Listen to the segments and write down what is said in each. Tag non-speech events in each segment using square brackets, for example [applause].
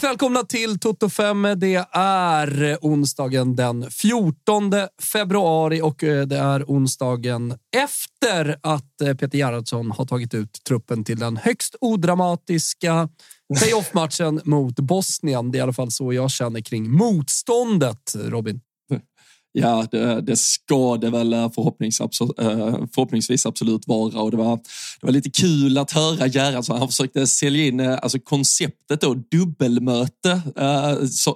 Varmt välkomna till Toto 5. Det är eh, onsdagen den 14 februari och eh, det är onsdagen efter att eh, Peter Gerhardsson har tagit ut truppen till den högst odramatiska playoff-matchen mot Bosnien. Det är i alla fall så jag känner kring motståndet, Robin. Ja, det, det ska det väl eh, förhoppnings, absolut, eh, förhoppningsvis absolut vara. Och det, var, det var lite kul att höra Gerhardsson. Han försökte sälja in eh, alltså konceptet då, dubbelmöte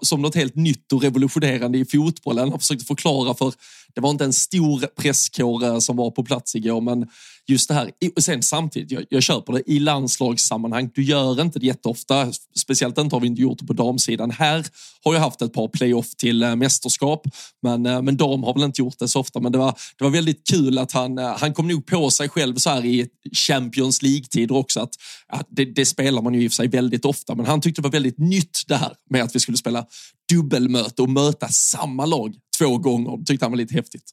som något helt nytt och revolutionerande i fotbollen. Han försökte förklara för det var inte en stor presskår som var på plats igår, men just det här. Och sen samtidigt, jag, jag köper det i landslagssammanhang. Du gör inte det jätteofta, speciellt inte har vi inte gjort det på damsidan. Här har jag haft ett par playoff till eh, mästerskap, men, eh, men dam har väl inte gjort det så ofta. Men det var, det var väldigt kul att han, eh, han kom nog på sig själv så här i Champions League-tider också. Att, att det, det, spelar man ju i och för sig väldigt ofta, men han tyckte det var väldigt nytt det här med att vi skulle spela dubbelmöte och möta samma lag två gånger. Det tyckte han var lite häftigt.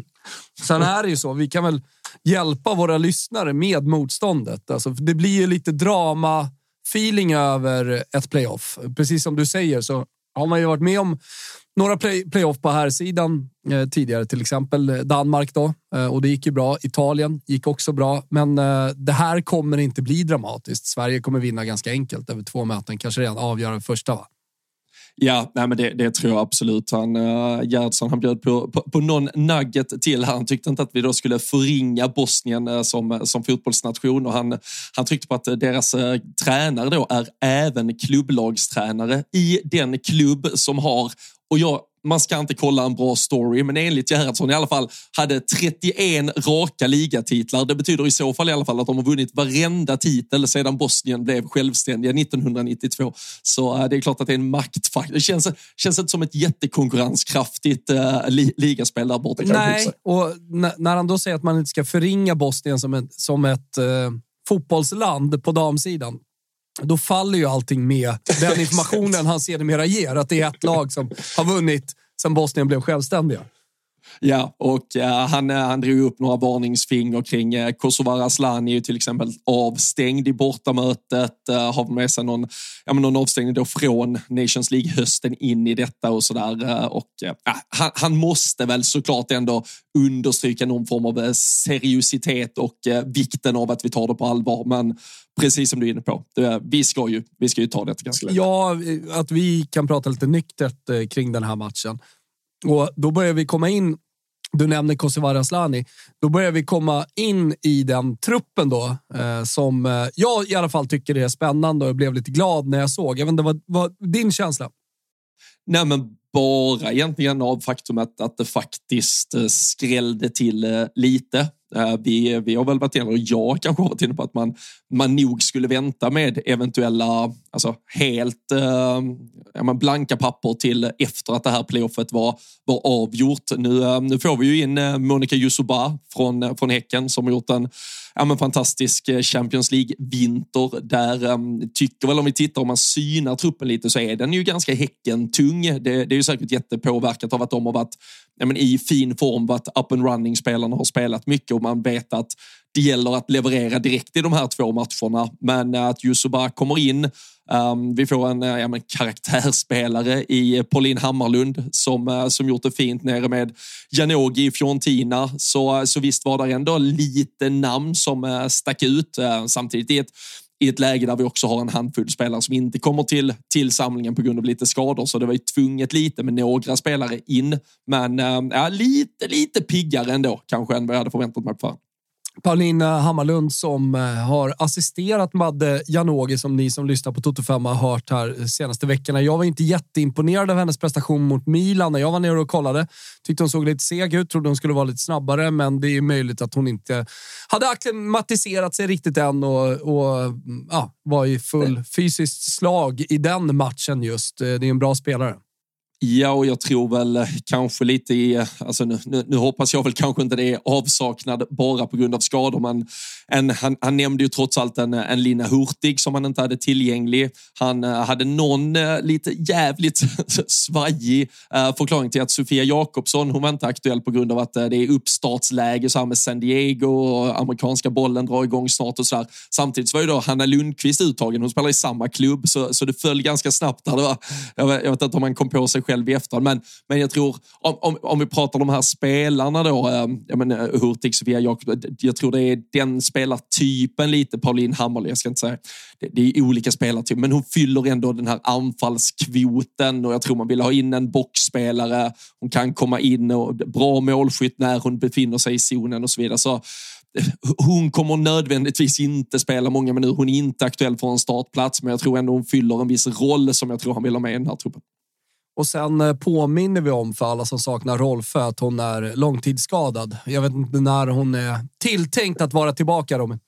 [laughs] Sen är det ju så, vi kan väl hjälpa våra lyssnare med motståndet. Alltså, det blir ju lite drama feeling över ett playoff. Precis som du säger så har man ju varit med om några play, playoff på här sidan eh, tidigare, till exempel Danmark då eh, och det gick ju bra. Italien gick också bra, men eh, det här kommer inte bli dramatiskt. Sverige kommer vinna ganska enkelt över två möten, kanske redan avgöra första. Va? Ja, nej, men det, det, tror jag absolut. Han, uh, Gerhardsson han bjöd på, på, på någon nugget till. Han tyckte inte att vi då skulle förringa Bosnien uh, som, som fotbollsnation och han, han tryckte på att deras uh, tränare då är även klubblagstränare i den klubb som har och jag man ska inte kolla en bra story, men enligt Gerhardsson i alla fall hade 31 raka ligatitlar. Det betyder i så fall i alla fall att de har vunnit varenda titel sedan Bosnien blev självständiga 1992. Så äh, det är klart att det är en maktfaktor. Det känns, känns inte som ett jättekonkurrenskraftigt äh, li, ligaspel där borta. Nej, och när han då säger att man inte ska förringa Bosnien som ett, som ett äh, fotbollsland på damsidan då faller ju allting med den informationen han sedermera ger. Att det är ett lag som har vunnit sedan Bosnien blev självständiga. Ja, och eh, han, eh, han drog upp några varningsfinger kring eh, Kosovare Asllani är till exempel avstängd i bortamötet. eh, har med sig någon, ja, men någon avstängning då från Nations League-hösten in i detta och sådär. Uh, och, eh, han, han, måste väl såklart ändå understryka någon form av seriositet och vikten av att vi tar det på allvar. Men precis som du är inne på, det, vi, ska ju, vi ska ju ta det ganska lätt. Ja, att vi kan prata lite nyktert kring den här matchen. Och då börjar vi komma in du nämner Kosovare Asllani. Då börjar vi komma in i den truppen då eh, som eh, jag i alla fall tycker är spännande och jag blev lite glad när jag såg. Jag vet inte, vad, var din känsla? Nej, men bara egentligen av faktumet att det faktiskt eh, skrällde till eh, lite. Eh, vi, vi har väl varit inne, och jag kanske har varit inne på att man, man nog skulle vänta med eventuella, alltså helt eh, ja, blanka papper till efter att det här playoffet var, var avgjort. Nu, eh, nu får vi ju in eh, Monica Yusuba från, från Häcken som har gjort en ja, men fantastisk Champions League-vinter. Där um, tycker väl om vi tittar, om man synar truppen lite så är den ju ganska Häcken-tung. Det, det är ju säkert jättepåverkat av att de har varit ja, men i fin form, att up and running. Spelarna har spelat mycket och man vet att det gäller att leverera direkt i de här två matcherna. Men eh, att Yusuba kommer in. Um, vi får en eh, ja, men karaktärsspelare i Pauline Hammarlund som, eh, som gjort det fint nere med Janogy i Fiorentina. Så, så visst var det ändå lite namn som stack ut. Samtidigt i ett i ett läge där vi också har en handfull spelare som inte kommer till, till samlingen på grund av lite skador. Så det var ju tvunget lite med några spelare in. Men äh, lite, lite piggare ändå kanske än vad jag hade förväntat mig på förhand. Paulina Hammarlund som eh, har assisterat Madde Janogy som ni som lyssnar på Toto 5 har hört här senaste veckorna. Jag var inte jätteimponerad av hennes prestation mot Milan när jag var nere och kollade. Tyckte hon såg lite seg ut, trodde hon skulle vara lite snabbare, men det är möjligt att hon inte hade akklimatiserat sig riktigt än och, och ja, var i full fysiskt slag i den matchen just. Det är en bra spelare. Ja, och jag tror väl eh, kanske lite i, eh, alltså nu, nu, nu, hoppas jag väl kanske inte det är avsaknad bara på grund av skador, men en, han, han nämnde ju trots allt en, en Lina Hurtig som han inte hade tillgänglig. Han uh, hade någon uh, lite jävligt [laughs] svajig uh, förklaring till att Sofia Jakobsson, hon var inte aktuell på grund av att det är uppstartsläge så här med San Diego och amerikanska bollen drar igång snart och så där. Samtidigt så var ju då Hanna Lundqvist uttagen. Hon spelar i samma klubb, så, så det föll ganska snabbt där. Det var, jag, vet, jag vet inte om man kom på sig själv i efterhand. Men, men jag tror, om, om, om vi pratar om de här spelarna då, eh, jag menar, Hurtig, Sofia Jakob, eh, jag tror det är den spelartypen lite, Pauline Hammarlöf, jag ska inte säga, det, det är olika spelartyper, men hon fyller ändå den här anfallskvoten och jag tror man vill ha in en boxspelare, hon kan komma in och bra målskytt när hon befinner sig i zonen och så vidare. Så eh, hon kommer nödvändigtvis inte spela många minuter. Hon är inte aktuell för en startplats, men jag tror ändå hon fyller en viss roll som jag tror han vill ha med i den här truppen. Och sen eh, påminner vi om för alla som saknar Rolfö att hon är långtidsskadad. Jag vet inte när hon är tilltänkt att vara tillbaka, Robin.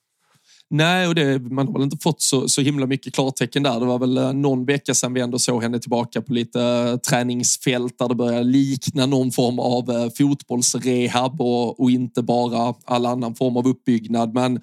Nej, och det, man har väl inte fått så, så himla mycket klartecken där. Det var väl eh, någon vecka sedan vi ändå såg henne tillbaka på lite eh, träningsfält där det börjar likna någon form av fotbollsrehab och, och, inte bara all annan form av uppbyggnad. Men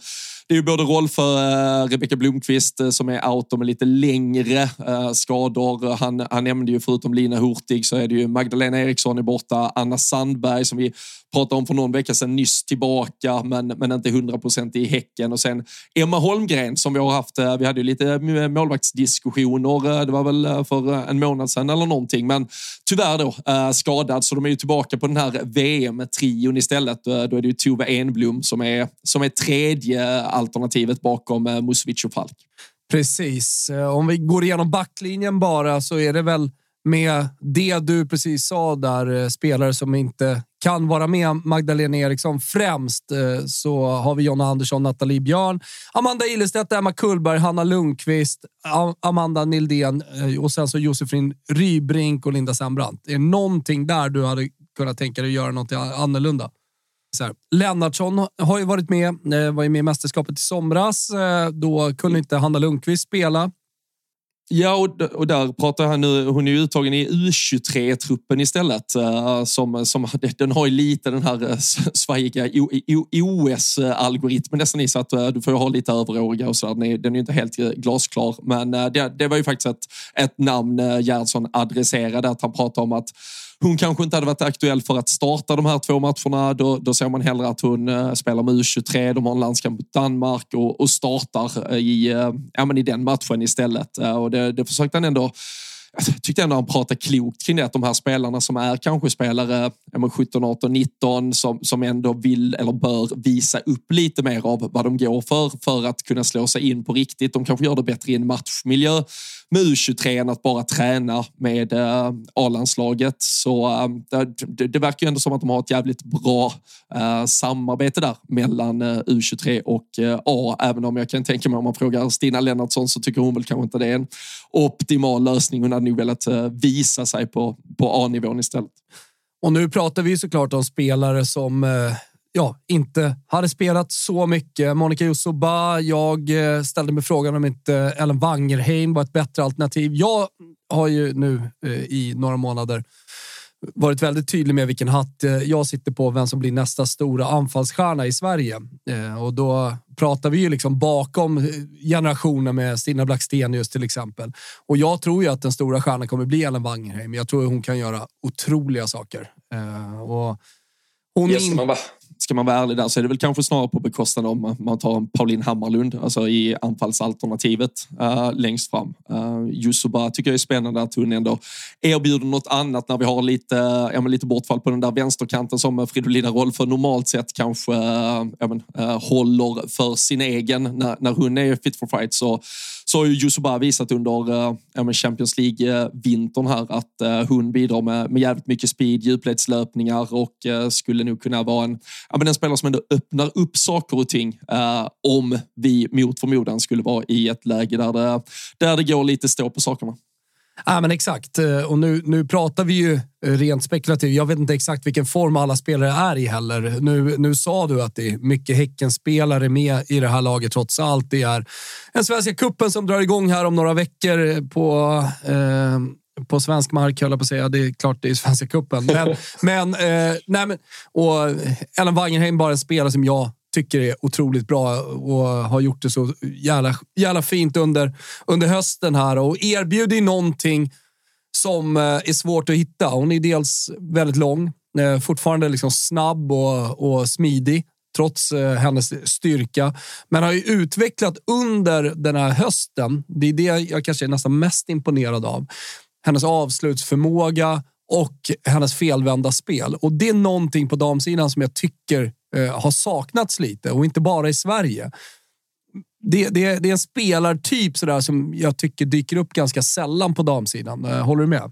det är ju både roll för eh, Rebecka Blomqvist eh, som är out med lite längre eh, skador. Han, han nämnde ju förutom Lina Hurtig så är det ju Magdalena Eriksson är borta, Anna Sandberg som vi pratade om för någon vecka sedan nyss tillbaka men, men inte 100 procent i Häcken och sen Emma Holmgren som vi har haft. Vi hade ju lite målvaktsdiskussioner. Det var väl för en månad sedan eller någonting, men tyvärr då skadad så de är ju tillbaka på den här VM-trion istället. Då är det ju Tove Enblom som är, som är tredje alternativet bakom eh, Musovic och Falk. Precis. Eh, om vi går igenom backlinjen bara så är det väl med det du precis sa där, eh, spelare som inte kan vara med. Magdalena Eriksson främst så har vi Jonna Andersson, Nathalie Björn, Amanda Ilestedt, Emma Kullberg, Hanna Lundqvist, Amanda Nildén och sen så Josefin Rybrink och Linda Sembrant. Är det någonting där du hade kunnat tänka dig att göra något annorlunda? Så här. Lennartsson har ju varit med, eh, var ju med i mästerskapet i somras. Eh, då kunde inte Hanna Lundqvist spela. Ja, och, och där pratar han nu. Hon är ju uttagen i U23-truppen istället. Eh, som, som, [laughs] den har ju lite den här svajiga OS-algoritmen nästan i så att du får ha lite överåriga och sådär. Den är, den är inte helt glasklar. Men det, det var ju faktiskt ett, ett namn Gerhardsson adresserade. Att han pratade om att hon kanske inte hade varit aktuell för att starta de här två matcherna. Då, då ser man hellre att hon eh, spelar med U23, de har en landskamp mot Danmark och, och startar eh, i, eh, ja, men i den matchen istället. Och det, det försökte han ändå alltså, jag tyckte ändå han pratade klokt kring det, att de här spelarna som är kanske spelare 17, 18, 19 som, som ändå vill eller bör visa upp lite mer av vad de går för för att kunna slå sig in på riktigt. De kanske gör det bättre i en matchmiljö med U23 än att bara träna med eh, A-landslaget. Så eh, det, det, verkar ju ändå som att de har ett jävligt bra eh, samarbete där mellan eh, U23 och eh, A. Även om jag kan tänka mig om man frågar Stina Lennartsson så tycker hon väl kanske inte det är en optimal lösning. Hon hade nog velat eh, visa sig på, på A-nivån istället. Och nu pratar vi såklart om spelare som ja, inte hade spelat så mycket. Monica Jussoba, jag eh, ställde mig frågan om inte Ellen Wangerheim var ett bättre alternativ. Jag har ju nu eh, i några månader varit väldigt tydlig med vilken hatt eh, jag sitter på, vem som blir nästa stora anfallsstjärna i Sverige. Och då pratar vi ju liksom bakom generationen med Stina Blackstenius till exempel. Och jag tror ju att den stora stjärnan kommer bli Ellen Wangerheim. Jag tror hon kan göra otroliga saker. Och hon yes, in... man bara ska man vara ärlig där så är det väl kanske snarare på bekostnad om man tar en Pauline Hammarlund, alltså i anfallsalternativet uh, längst fram. Eh, uh, Yusuba tycker jag är spännande att hon ändå erbjuder något annat när vi har lite, ja, men lite bortfall på den där vänsterkanten som Fridolina Rolfö normalt sett kanske uh, ja, men, uh, håller för sin egen när, när hon är fit for fight. Så så har ju Yusuba visat under eh, Champions League-vintern här att eh, hon bidrar med, med jävligt mycket speed, djupledslöpningar och eh, skulle nog kunna vara en, ja, men en spelare som ändå öppnar upp saker och ting om vi mot förmodan skulle vara i ett läge där det, där det går lite stå på sakerna. Ja, men exakt. Och nu, nu pratar vi ju rent spekulativt. Jag vet inte exakt vilken form alla spelare är i heller. Nu, nu sa du att det är mycket Häckenspelare med i det här laget trots allt. Det är en Svenska kuppen som drar igång här om några veckor på eh, på svensk mark, höll jag på att säga. Det är klart det är Svenska cupen. Men, [laughs] men, eh, nej, men, och Ellen Wangerheim bara en spelare som jag tycker är otroligt bra och har gjort det så jävla, jävla fint under, under hösten här och erbjuder någonting som eh, är svårt att hitta. Hon är dels väldigt lång, eh, fortfarande liksom snabb och, och smidig trots eh, hennes styrka. Men har ju utvecklat under den här hösten. Det är det jag kanske är nästan mest imponerad av. Hennes avslutsförmåga och hennes felvända spel. Och det är någonting på damsidan som jag tycker eh, har saknats lite och inte bara i Sverige. Det, det, det är en spelartyp sådär som jag tycker dyker upp ganska sällan på damsidan. Eh, håller du med?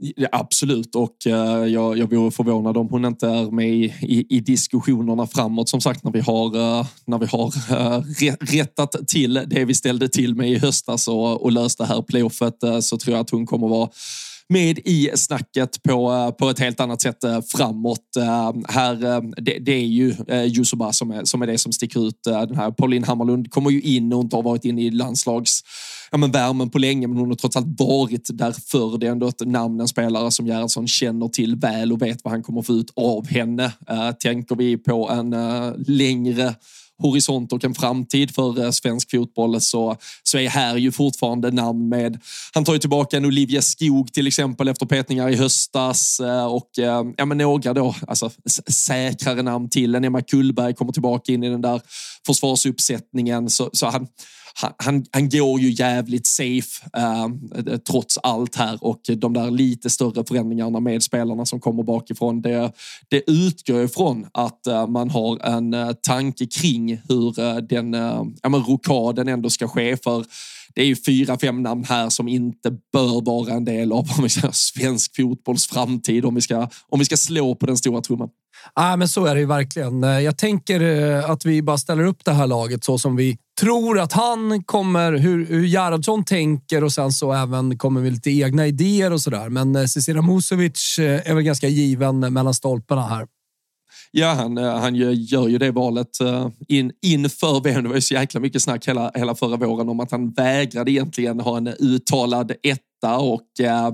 Ja, absolut, och uh, jag, jag vore förvånad om hon inte är med i, i, i diskussionerna framåt. Som sagt, när vi har, uh, när vi har uh, rättat till det vi ställde till med i höstas och, och löst det här playoffet så tror jag att hon kommer vara med i snacket på, eh, på ett helt annat sätt eh, framåt. Eh, här, det, det är ju Yusuba som är, som är det som sticker ut. Den här Pauline Hammarlund kommer ju in och inte har varit inne i landslags ja, men värmen på länge, men hon har trots allt varit där förr. Det är ändå ett namn, en spelare som Gerhardsson känner till väl och vet vad han kommer få ut av henne. Uh, tänker vi på en uh, längre horisont och en framtid för eh, svensk fotboll så, så är här ju fortfarande namn med. Han tar ju tillbaka en Olivia Skog till exempel efter petningar i höstas eh, och eh, ja, men några då, alltså säkrare namn till. En Emma Kullberg kommer tillbaka in i den där försvarsuppsättningen så, så han han, han, går ju jävligt safe eh, trots allt här och de där lite större förändringarna med spelarna som kommer bakifrån. Det, det utgår ifrån att eh, man har en eh, tanke kring hur eh, den eh, ja, men rokaden ändå ska ske för det är ju fyra, fem namn här som inte bör vara en del av [laughs] om vi ska, svensk fotbolls framtid om vi ska, om vi ska slå på den stora trumman. Ja, men så är det ju verkligen. Eh, jag tänker eh, att vi bara ställer upp det här laget så som vi tror att han kommer, hur, hur Gerhardsson tänker och sen så även kommer vi lite egna idéer och sådär. Men eh, Cecilia Musovic eh, är väl ganska given mellan stolparna här. Ja, han, eh, han gör ju det valet in, inför VM. Det var ju så jäkla mycket snack hela, hela förra våren om att han vägrade egentligen ha en uttalad ett och eh,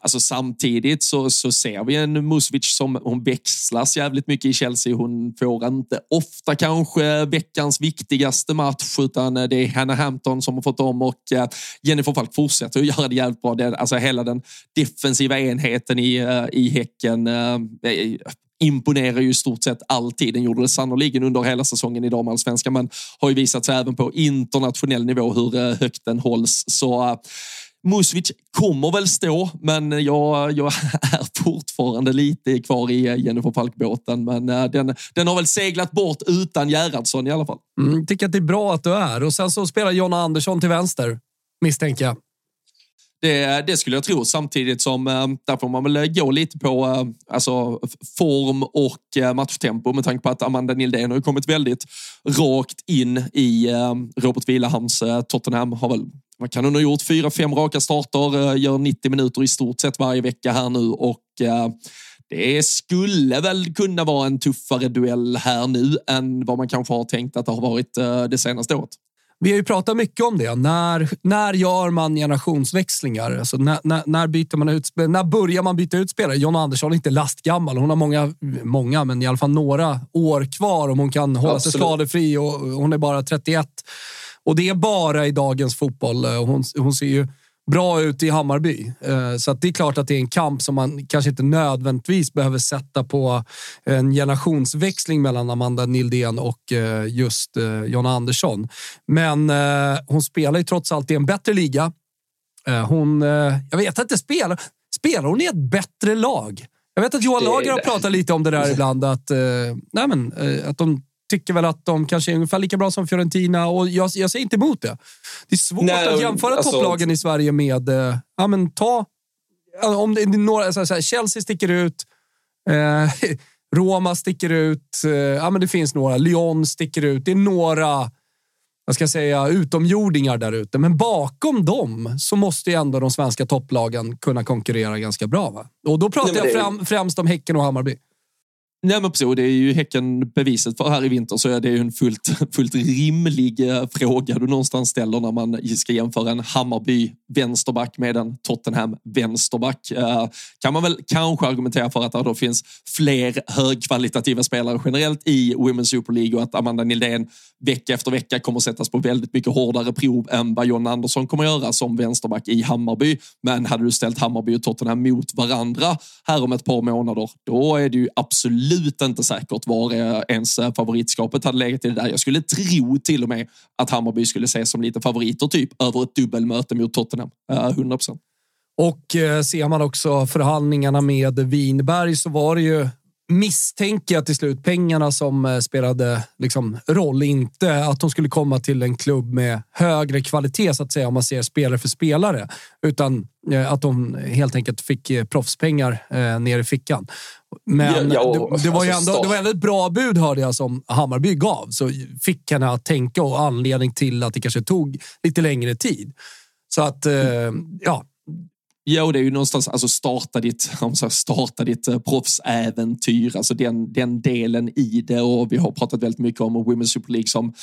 alltså samtidigt så, så ser vi en Musovic som hon växlas jävligt mycket i Chelsea. Hon får inte ofta kanske veckans viktigaste match utan eh, det är Hannah Hampton som har fått dem och eh, Jennifer Falk fortsätter att [laughs] göra det jävligt bra. Det, alltså hela den defensiva enheten i, eh, i Häcken eh, eh, imponerar ju i stort sett alltid. Den gjorde det sannoliken under hela säsongen i damallsvenskan men har ju visat sig även på internationell nivå hur högt den hålls. Så eh, Musovic kommer väl stå, men jag, jag [laughs] är fortfarande lite kvar i Jennifer Falk-båten. Men eh, den, den har väl seglat bort utan Gerhardsson i alla fall. Mm, tycker att det är bra att du är. Och sen så spelar Jonna Andersson till vänster, misstänker jag. Det, det, skulle jag tro, samtidigt som eh, där får man väl gå lite på eh, alltså, form och matchtempo med tanke på att Amanda Nildén har kommit väldigt rakt in i Robert Vilahams Tottenham. Har väl man kan ha gjort fyra, fem raka starter, eh, gör 90 minuter i stort sett varje vecka här nu och eh, det skulle väl kunna vara en tuffare duell här nu än vad man kanske har tänkt att det har varit eh, det senaste året. Vi har ju pratat mycket om det. När, när gör man generationsväxlingar? Alltså när, när, när, byter man ut, när börjar man byta ut spelare? John Andersson är inte lastgammal. Hon har många, många, men i alla fall några år kvar om hon kan hålla Absolut. sig skadefri och hon är bara 31. Och det är bara i dagens fotboll. Eh, hon, hon ser ju bra ut i Hammarby. Eh, så det är klart att det är en kamp som man kanske inte nödvändigtvis behöver sätta på en generationsväxling mellan Amanda Nildén och eh, just Jonna Andersson. Men hon spelar ju trots allt i en bättre liga. Hon, jag vet inte, spelar, spelar hon i ett bättre lag? Jag vet att Johan Lager har pratat lite om det där [laughs] ibland, att, nej men, att de tycker väl att de kanske är ungefär lika bra som Fiorentina och jag, jag säger inte emot det. Det är svårt Nej, att jämföra alltså, topplagen i Sverige med... Eh, ja, men ta... Om det är några, så här, Chelsea sticker ut. Eh, [laughs] Roma sticker ut. Eh, ja, men det finns några. Lyon sticker ut. Det är några jag ska säga, utomjordingar där ute. Men bakom dem så måste ju ändå de svenska topplagen kunna konkurrera ganska bra. Va? Och då pratar Nej, jag främ, främst om Häcken och Hammarby. Nej, men precis. och Det är ju Häcken beviset för här i vinter så är det ju en fullt, [laughs] fullt rimlig eh, fråga du någonstans ställer när man ska jämföra en Hammarby vänsterback med en Tottenham vänsterback. Eh, kan man väl kanske argumentera för att det då finns fler högkvalitativa spelare generellt i Women's Super League och att Amanda Nildén vecka efter vecka kommer sättas på väldigt mycket hårdare prov än vad John Andersson kommer göra som vänsterback i Hammarby. Men hade du ställt Hammarby och Tottenham mot varandra här om ett par månader, då är det ju absolut inte säkert var eh, ens eh, favoritskapet hade legat i det där. Jag skulle tro till och med att Hammarby skulle ses som lite favoriter typ över ett dubbelmöte mot Tottenham. Eh, 100 procent. Och ser man också förhandlingarna med Vinberg så var det ju misstänker jag till slut pengarna som eh, spelade liksom, roll. Inte att de skulle komma till en klubb med högre kvalitet så att säga om man ser spelare för spelare, utan eh, att de helt enkelt fick eh, proffspengar eh, ner i fickan. Men ja, ja, det, det, var ju alltså ändå, det var ändå ett bra bud hörde jag som Hammarby gav, så fick henne att tänka och anledning till att det kanske tog lite längre tid. Så att, eh, ja, Jo, det är ju någonstans alltså starta ditt, [laughs] starta ditt eh, proffsäventyr, alltså den, den delen i det. Och vi har pratat väldigt mycket om Women's Super League som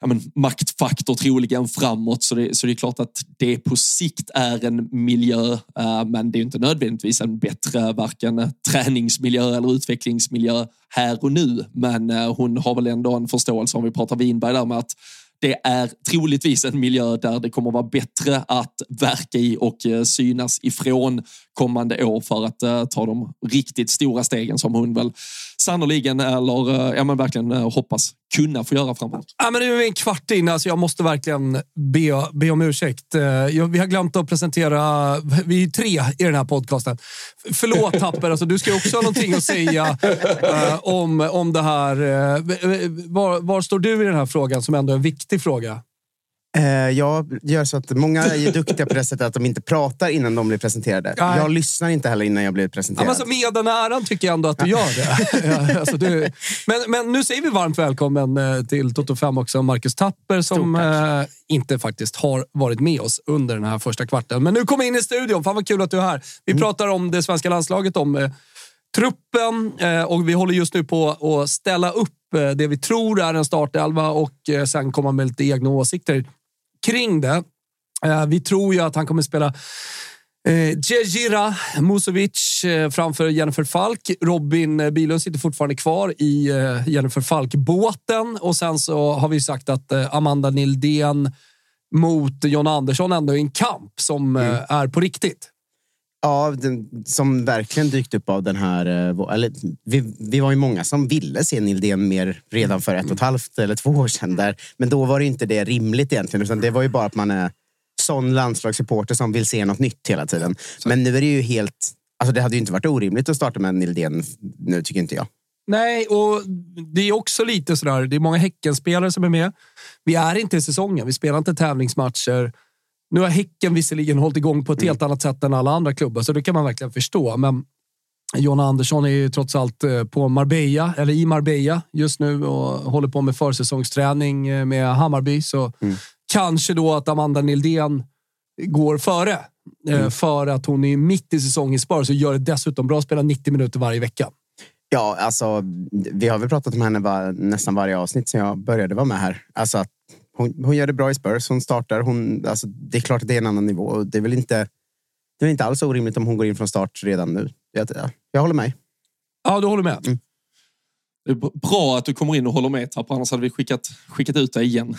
ja, men, maktfaktor troligen framåt. Så det, så det är klart att det på sikt är en miljö, uh, men det är inte nödvändigtvis en bättre varken eh, träningsmiljö eller utvecklingsmiljö här och nu. Men uh, hon har väl ändå en förståelse, om vi pratar Winberg där med att det är troligtvis en miljö där det kommer vara bättre att verka i och eh, synas ifrån kommande år för att eh, ta de riktigt stora stegen som hon väl sannoliken eller eh, ja, men verkligen eh, hoppas kunna få göra framåt. Ja, men nu är vi en kvart in, alltså jag måste verkligen be, be om ursäkt. Eh, jag, vi har glömt att presentera, vi är tre i den här podcasten. Förlåt Tapper, alltså, du ska också ha någonting att säga om, om det här. Var, var står du i den här frågan som ändå är en viktig fråga? Eh, jag gör så att många är [laughs] duktiga på det sättet att de inte pratar innan de blir presenterade. Nej. Jag lyssnar inte heller innan jag blir presenterad. Ja, alltså, med den äran tycker jag ändå att du gör det. [laughs] ja, alltså, du, men, men nu säger vi varmt välkommen eh, till Toto 5 också, Marcus Tapper som eh, inte faktiskt har varit med oss under den här första kvarten. Men nu kommer in i studion. Fan vad kul att du är här. Vi mm. pratar om det svenska landslaget, om eh, truppen eh, och vi håller just nu på att ställa upp det vi tror är en startelva och sen komma med lite egna åsikter kring det. Eh, vi tror ju att han kommer spela Eh, Musovic eh, framför Jennifer Falk. Robin eh, Bilund sitter fortfarande kvar i eh, Jennifer Falk-båten. Och sen så har vi sagt att eh, Amanda Nildén mot John Andersson ändå är en kamp som mm. Är på riktigt. Ja, den, som verkligen dykt upp av den här... Eh, eller, vi, vi var ju många som ville se Nildén mer redan för ett och ett halvt eller två år sedan. Där. Men då var det inte det rimligt egentligen. Utan det var ju bara att man är sån landslagssupporter som vill se något nytt hela tiden. Men nu är det ju helt... Alltså det hade ju inte varit orimligt att starta med Nildén nu, tycker inte jag. Nej, och det är också lite sådär. Det är många Häckenspelare som är med. Vi är inte i säsongen. Vi spelar inte tävlingsmatcher. Nu har Häcken visserligen hållit igång på ett mm. helt annat sätt än alla andra klubbar, så det kan man verkligen förstå. Men John Andersson är ju trots allt eh, på Marbella, eller i Marbella just nu och håller på med försäsongsträning eh, med Hammarby. Så mm. kanske då att Amanda Nildén går före. Eh, mm. För att hon är mitt i säsong i Spurs och gör det dessutom bra. Spelar 90 minuter varje vecka. Ja, alltså, vi har väl pratat om henne var, nästan varje avsnitt sen jag började vara med här. Alltså att hon, hon gör det bra i Spurs. Hon startar. Hon, alltså, det är klart att det är en annan nivå. Det är väl inte, det är inte alls orimligt om hon går in från start redan nu. Jag, jag håller med. Ja, du håller med. Mm. Det är bra att du kommer in och håller med, Tapp. Annars hade vi skickat, skickat ut dig igen.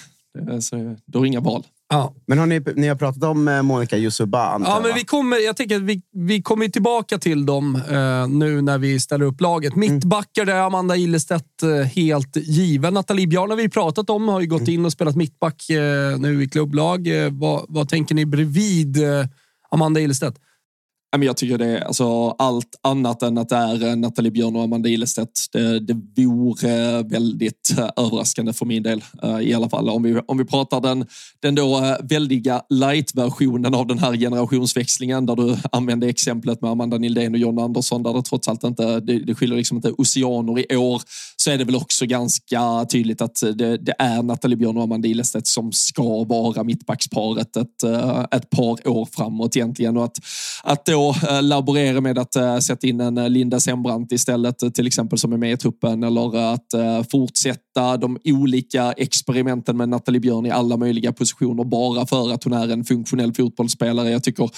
Så, du har inga val. Ja. Men har ni, ni har pratat om eh, Monica Yusuba? Ja, men vi kommer, jag tänker vi, vi kommer tillbaka till dem eh, nu när vi ställer upp laget. Mm. Mittbackar där Amanda Illestedt eh, helt given. Nathalie Bjarn har vi pratat om, har ju gått mm. in och spelat mittback eh, nu i klubblag. Eh, vad, vad tänker ni bredvid eh, Amanda Illestedt? Jag tycker det är alltså, allt annat än att det är eh, Nathalie Björn och Amanda Ilestedt. Det, det vore väldigt eh, överraskande för min del eh, i alla fall. Om vi, om vi pratar den, den då väldiga light-versionen av den här generationsväxlingen där du använde exemplet med Amanda Nildén och John Andersson där det trots allt inte, det, det skiljer liksom inte oceaner i år så är det väl också ganska tydligt att det, det är Nathalie Björn och Amanda Ilestedt som ska vara mittbacksparet ett, eh, ett par år framåt egentligen. Och att, att då eh, laborera med att eh, sätta in en Linda Sembrant istället, till exempel som är med i truppen, eller att fortsätta de olika experimenten med Nathalie Björn i alla möjliga positioner bara för att hon är en funktionell fotbollsspelare. Jag tycker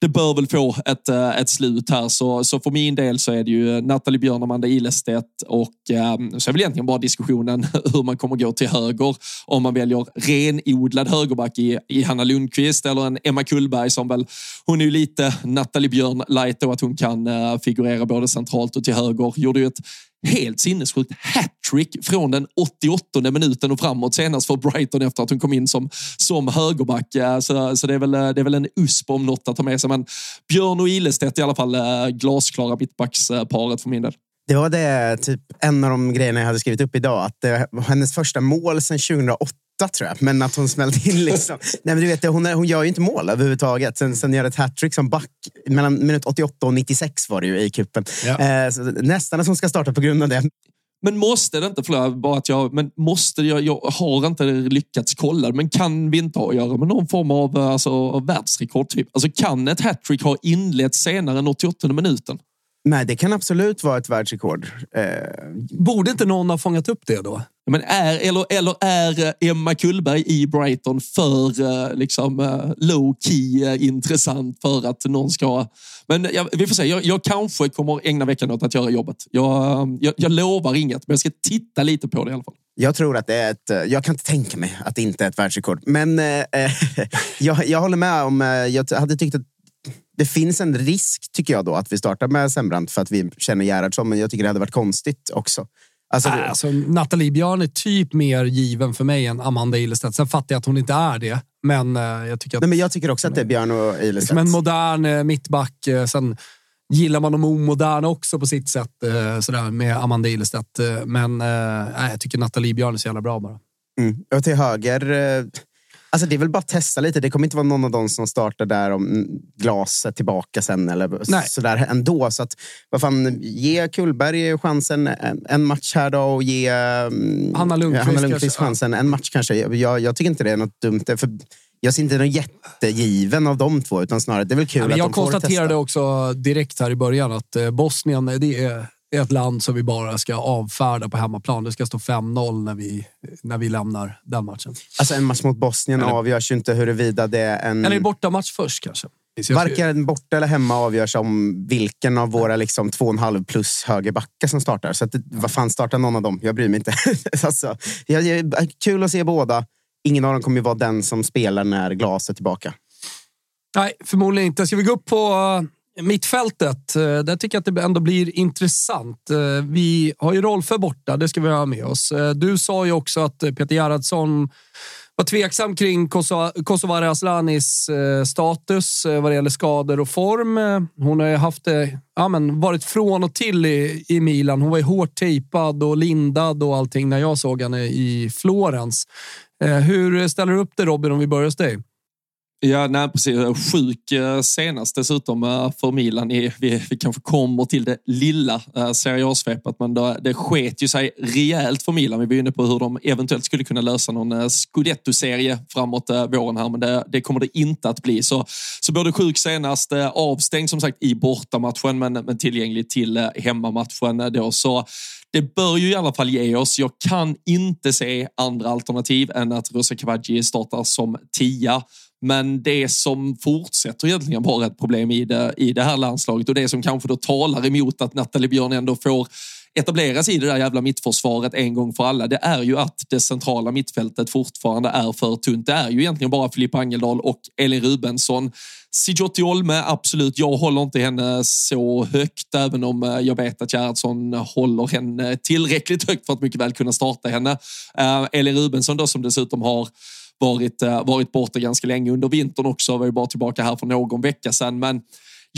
det bör väl få ett, ett slut här. Så, så för min del så är det ju Nathalie Björn, Amanda Ilestedt och ehm, Eh, så är väl egentligen bara diskussionen [laughs] hur man kommer gå till höger. Om man väljer renodlad högerback i, i Hanna Lundqvist eller en Emma Kullberg som väl, hon är ju lite Nathalie Björn light då att hon kan uh, figurera både centralt och till höger. Gjorde ju ett helt sinnessjukt hattrick från den 88 minuten och framåt senast för Brighton efter att hon kom in som, som högerback. Eh, så, så det, är väl, det är väl en USP om något att ta med sig. Men Björn och Ilestedt i alla fall glasklara mittbacksparet för min del. Det var det, typ, en av de grejerna jag hade skrivit upp idag. Att det var hennes första mål sedan 2008 tror jag. Men att hon smällde in liksom. [laughs] Nej, men du vet, hon, hon gör ju inte mål överhuvudtaget. Sen, sen gör ett hattrick som back. Mellan minut 88 och 96 var det ju i kuppen. Ja. Eh, nästan att hon ska starta på grund av det. Men måste det inte, förlåt, bara att jag, men måste jag, jag har inte lyckats kolla, men kan vi inte ha att göra med någon form av alltså, världsrekord? Typ? Alltså, kan ett hattrick ha inletts senare än 88 minuten? Nej, det kan absolut vara ett världsrekord. Eh... Borde inte någon ha fångat upp det då? Men är, eller, eller är Emma Kullberg i Brighton för eh, liksom, eh, low key eh, intressant för att någon ska... Men jag, vi får se. Jag, jag, kanske kommer ägna veckan åt att göra jobbet. Jag, jag, jag lovar inget, men jag ska titta lite på det i alla fall. Jag tror att det är ett... Jag kan inte tänka mig att det inte är ett världsrekord. Men eh, [laughs] jag, jag håller med om... Jag hade tyckt att det finns en risk, tycker jag, då att vi startar med Sembrant för att vi känner Gerhardsson, men jag tycker det hade varit konstigt också. Alltså, äh, alltså, Nathalie Björn är typ mer given för mig än Amanda Ilestedt. Sen fattar jag att hon inte är det, men uh, jag tycker att... Nej, men jag tycker också att det är Björn och Ilestedt. Som en modern uh, mittback. Uh, sen gillar man de omoderna också på sitt sätt, sådär, med Amanda Ilestedt. men jag tycker Nathalie Björn är så jävla bra bara. Mm. Och till höger Alltså det är väl bara att testa lite. Det kommer inte vara någon av dem som startar där om glaset tillbaka sen eller Nej. sådär ändå. Så att, vad fan, ge Kullberg chansen en match här då och ge mm, Hanna Lundqvist, Hanna Lundqvist chansen en match kanske. Jag, jag, tycker inte det är något dumt. För jag ser inte någon jättegiven av de två, utan snarare det är väl kul ja, att de. Jag konstaterade också direkt här i början att eh, Bosnien, det är ett land som vi bara ska avfärda på hemmaplan. Det ska stå 5-0 när vi, när vi lämnar den matchen. Alltså en match mot Bosnien eller, avgörs ju inte huruvida det är en... Eller en bortamatch först kanske. Varken borta eller hemma avgörs om vilken av våra liksom, två och en halv plus högerbackar som startar. Så att, vad fan, startar någon av dem? Jag bryr mig inte. [laughs] alltså, jag, kul att se båda. Ingen av dem kommer ju vara den som spelar när glaset är tillbaka. Nej, förmodligen inte. Ska vi gå upp på Mittfältet, eh, där tycker jag att det ändå blir intressant. Eh, vi har ju Rolfö borta, det ska vi ha med oss. Eh, du sa ju också att Peter Gerhardsson var tveksam kring Kosovare Aslanis status vad det gäller skador och form. Hon har ju haft det, ja, men varit från och till i, i Milan. Hon var ju hårt tejpad och lindad och allting när jag såg henne i Florens. Hur ställer du upp det Robin om vi börjar hos dig? Ja, nej, precis. Sjuk eh, senast dessutom eh, för Milan. Vi, vi kanske kommer till det lilla eh, Serie A-svepet, men det, det sket ju sig rejält för Milan. Vi var inne på hur de eventuellt skulle kunna lösa någon Scudetto-serie framåt våren här, men det, det, kommer det inte att bli. Så, så både sjuk senast, avstängd som sagt i bortamatchen, men, men tillgänglig till hemmamatchen då. Så det bör ju i alla fall ge oss. Jag kan inte se andra alternativ än att Rosa Cavaggi startar som tia. Men det som fortsätter egentligen vara ett problem i det, i det här landslaget och det som kanske då talar emot att Nathalie Björn ändå får etableras i det där jävla mittförsvaret en gång för alla, det är ju att det centrala mittfältet fortfarande är för tunt. Det är ju egentligen bara Filippa Angeldal och Elin Rubensson. Sigiotti Olme, absolut. Jag håller inte henne så högt, även om eh, jag vet att Gerhardsson håller henne tillräckligt högt för att mycket väl kunna starta henne. Eh, Elin Rubensson då som dessutom har varit, eh, varit borta ganska länge under vintern också, var ju bara tillbaka här för någon vecka sedan. Men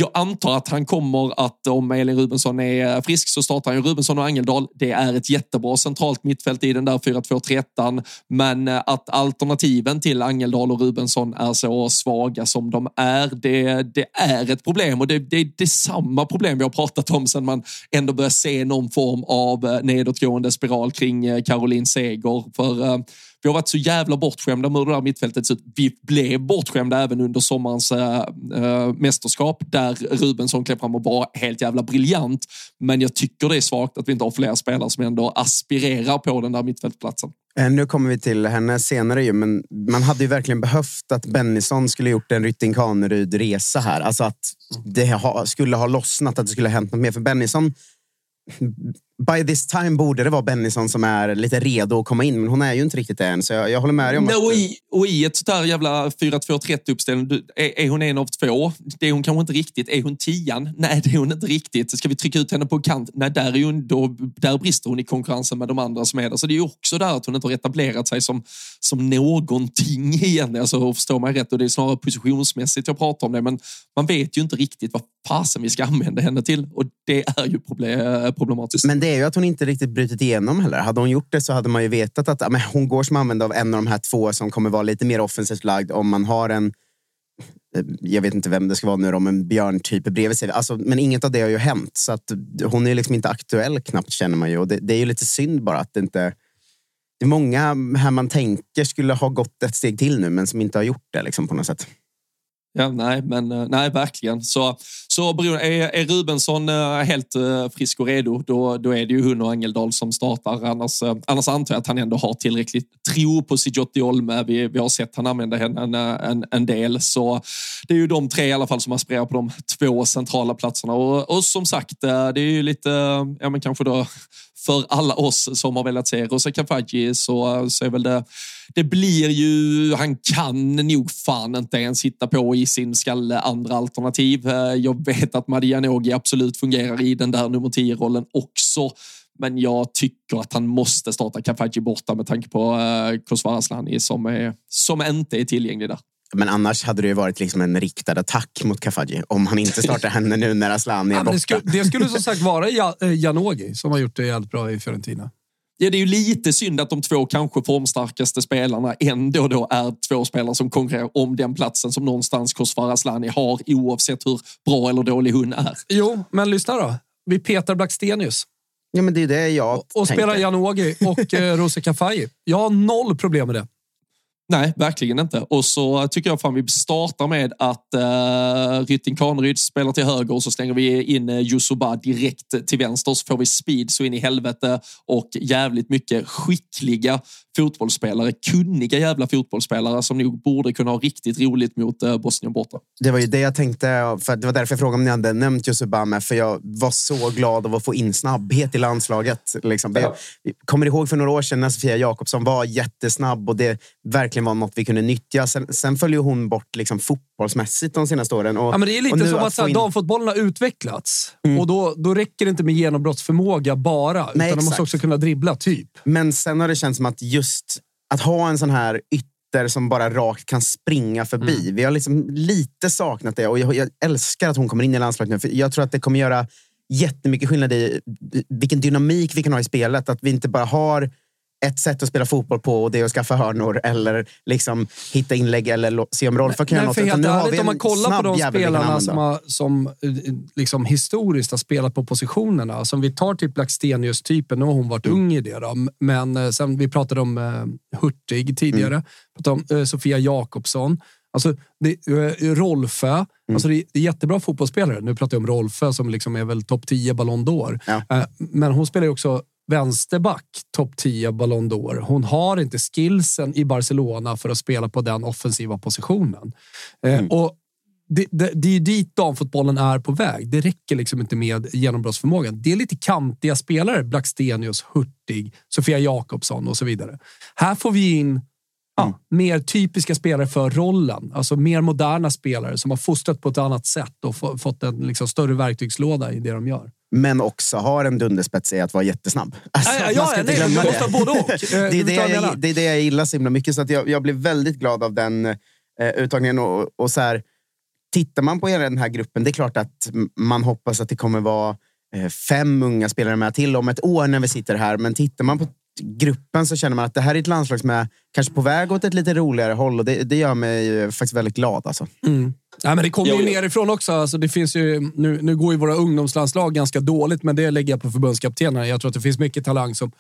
Jag antar att han kommer att, om Elin Rubensson är frisk, så startar han Rubensson och Angeldal. Det är ett jättebra centralt mittfält i den där 4-2-3 men eh, att alternativen till Angeldal och Rubensson är så svaga som de är, det, det är ett problem och det, det, det är samma problem vi har pratat om sedan man ändå börjar se någon form av eh, nedåtgående spiral kring Caroline Seger. För vi har varit så jävla bortskämda med hur det där mittfältet ser ut. Vi blev bortskämda även under sommarens äh, mästerskap där Rubensson klev fram och var helt jävla briljant. Men jag tycker det är svagt att vi inte har fler spelare som ändå aspirerar på den där mittfältplatsen. Eh, nu kommer vi till henne senare, ju, men man hade ju verkligen behövt att Bennison skulle gjort en Rytting Kaneryd-resa här. Alltså att det ha, skulle ha lossnat, att det skulle ha hänt något mer. För Bennison by this time borde det vara Bennison som är lite redo att komma in, men hon är ju inte riktigt det än. Så jag, jag håller med dig om Nej, och, i, och i ett sånt där jävla 4-2-30 uppställning, är, är, hon en av två? Det är hon kanske inte riktigt. Är hon tian? Nej, det är hon inte riktigt. Ska vi trycka ut henne på kant? Nej, där, är hon, då, där brister hon i konkurrensen med de andra som är där. Så det är också där att hon inte har etablerat sig som, som någonting [laughs] igen. Alltså, förstår man rätt? Och det är snarare positionsmässigt jag pratar om det, men man vet ju inte riktigt vad fasen vi ska använda henne till. Och det är ju problematiskt. Men det det är ju att hon inte riktigt brutit igenom heller. Hade hon gjort det så hade man ju vetat att men hon går som användare av en av de här två som kommer vara lite mer offensivt lagd om man har en eh, jag vet inte vem det ska vara nu, om en björntyp bredvid sig. Alltså, men inget av det har ju hänt. Så att hon är liksom inte aktuell knappt känner man ju. Och det, det är ju lite synd bara att det inte... Det är många här man tänker skulle ha gått ett steg till nu men som inte har gjort det liksom, på något sätt. Ja, nej, men eh, nej, verkligen. Så, så är, är Rubensson eh, helt eh, frisk och redo, då, då är det ju hon och Angeldal som startar. Annars, eh, annars antar jag att han ändå har tillräckligt tro på Sigiotti Olme. Vi, vi har sett han använda henne en, en, en, del. Så det är ju de tre i alla fall som aspirerar på de två centrala platserna. Och, och som sagt, det är ju lite, ja men kanske då för alla oss som har velat se Rosa Kafaji så, så är väl det, det blir ju, han kan nog fan inte ens hitta på i sin skalle andra alternativ. Jag vet att Madianogi absolut fungerar i den där nummer 10-rollen också. Men jag tycker att han måste starta Kafaji borta med tanke på uh, Kosovare som, är, som inte är tillgänglig där. Men annars hade det ju varit liksom en riktad attack mot Kafaji om han inte startar henne nu när Asllani är borta. det, skulle, det skulle som sagt vara eh, Janogy som har gjort det jävligt bra i Fiorentina. Ja, det är ju lite synd att de två kanske formstarkaste spelarna ändå då är två spelare som konkurrerar om den platsen som någonstans Kosovare Asllani har oavsett hur bra eller dålig hon är. Jo, men lyssna då. Vi petar Blackstenius. Ja, men det är det jag Och, och spelar Janogy och eh, Rose Kafaji. Jag har noll problem med det. Nej, verkligen inte. Och så tycker jag fan vi startar med att uh, Rytting Kaneryd spelar till höger och så slänger vi in eh, Yusuba direkt till vänster så får vi speed så in i helvete och jävligt mycket skickliga fotbollsspelare, kunniga jävla fotbollsspelare som nog borde kunna ha riktigt roligt mot uh, Bosnien borta. Det var ju det jag tänkte, för det var därför jag frågade om ni hade nämnt Yusuba med, för jag var så glad av att få in snabbhet i landslaget. Liksom. Ja. Jag kommer ihåg för några år sedan när Sofia Jakobsson var jättesnabb och det verkligen var något vi kunde nyttja. Sen, sen följer hon bort liksom fotbollsmässigt de senaste åren. Och, ja, men det är lite som att, att in... damfotbollen har utvecklats mm. och då, då räcker det inte med genombrottsförmåga bara, utan Nej, de måste också kunna dribbla, typ. Men sen har det känts som att just att ha en sån här ytter som bara rakt kan springa förbi. Mm. Vi har liksom lite saknat det och jag, jag, älskar att hon kommer in i landslaget nu. För jag tror att det kommer göra jättemycket skillnad i vilken dynamik vi kan ha i spelet. Att vi inte bara har ett sätt att spela fotboll på och det är att skaffa hörnor eller liksom hitta inlägg eller se om Rolfö kan göra något. Nu ärligt, om man kollar på de spelarna som, har, som eh, liksom historiskt har spelat på positionerna. Som vi tar typ Blackstenius-typen, nu har hon varit mm. ung i det. Då. Men eh, sen, vi pratade om uh, Hurtig tidigare, mm. pratade om uh, Sofia Jakobsson. Alltså, det, Rolfö, mm. alltså det, det, är jättebra fotbollsspelare. Nu pratar jag om Rolfö som liksom är väl topp 10 Ballon d'Or. Ja. Men hon spelar ju också vänsterback, topp 10 Ballon d'Or. Hon har inte skillsen i Barcelona för att spela på den offensiva positionen. Eh, mm. och det, det, det, är dit damfotbollen är på väg. Det räcker liksom inte med genombrottsförmågan. Det är lite kantiga spelare. Blackstenius, Hurtig, Sofia Jakobsson och så vidare. Här får vi in ja, mm. mer typiska spelare för rollen. Alltså mer moderna spelare som har fostrat på ett annat sätt och fått en liksom, större verktygslåda i det de gör men också har en dunderspets i att vara jättesnabb. [laughs] Alltså, ja, ja, ja, nej, det. det, [laughs] är det, jag, det är det jag gillar så himla mycket. Så att jag, jag blev väldigt glad av den eh, uttagningen. Och, och så här, tittar man på den här gruppen, det är klart att man hoppas att det kommer vara eh, fem unga spelare med till om ett år när vi sitter här. Men tittar man på gruppen så känner man att det här är ett landslag som är kanske på väg åt ett lite roligare håll och det, det gör mig faktiskt väldigt glad. Alltså. Mm. Ja, men det kommer ju nerifrån också. Alltså, det finns ju, nu, nu går ju våra ungdomslandslag ganska dåligt, men det lägger jag på förbundskaptenerna. Jag tror att det finns mycket talang som